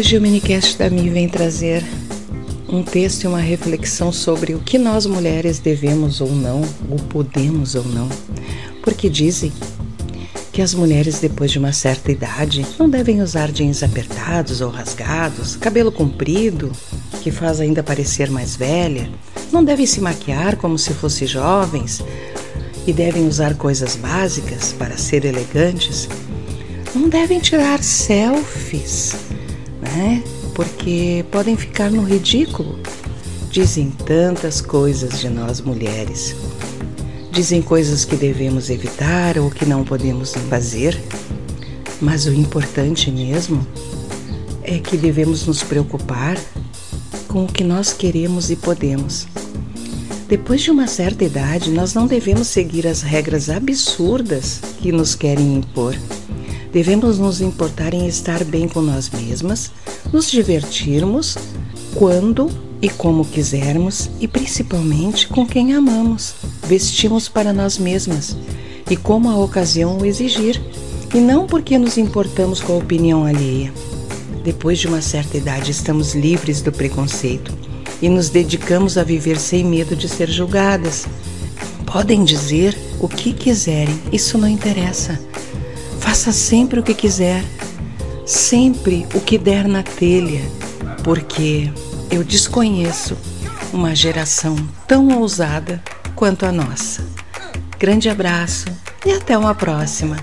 Hoje o minicast da Mi vem trazer um texto e uma reflexão sobre o que nós mulheres devemos ou não, ou podemos ou não, porque dizem que as mulheres depois de uma certa idade não devem usar jeans apertados ou rasgados, cabelo comprido, que faz ainda parecer mais velha, não devem se maquiar como se fossem jovens e devem usar coisas básicas para ser elegantes, não devem tirar selfies né? Porque podem ficar no ridículo. Dizem tantas coisas de nós mulheres. Dizem coisas que devemos evitar ou que não podemos fazer. Mas o importante mesmo é que devemos nos preocupar com o que nós queremos e podemos. Depois de uma certa idade, nós não devemos seguir as regras absurdas que nos querem impor. Devemos nos importar em estar bem com nós mesmas, nos divertirmos quando e como quisermos e principalmente com quem amamos. Vestimos para nós mesmas e como a ocasião o exigir, e não porque nos importamos com a opinião alheia. Depois de uma certa idade, estamos livres do preconceito e nos dedicamos a viver sem medo de ser julgadas. Podem dizer o que quiserem, isso não interessa. Faça sempre o que quiser, sempre o que der na telha, porque eu desconheço uma geração tão ousada quanto a nossa. Grande abraço e até uma próxima.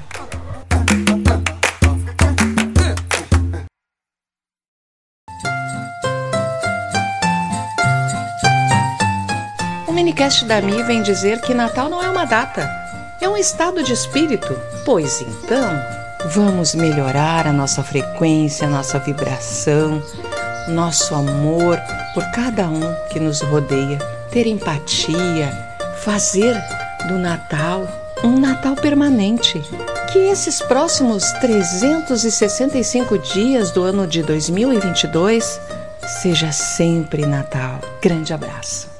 O minicast da Mi vem dizer que Natal não é uma data, é um estado de espírito. Pois então, vamos melhorar a nossa frequência, a nossa vibração, nosso amor por cada um que nos rodeia, ter empatia, fazer do Natal um Natal permanente. Que esses próximos 365 dias do ano de 2022 seja sempre Natal. Grande abraço.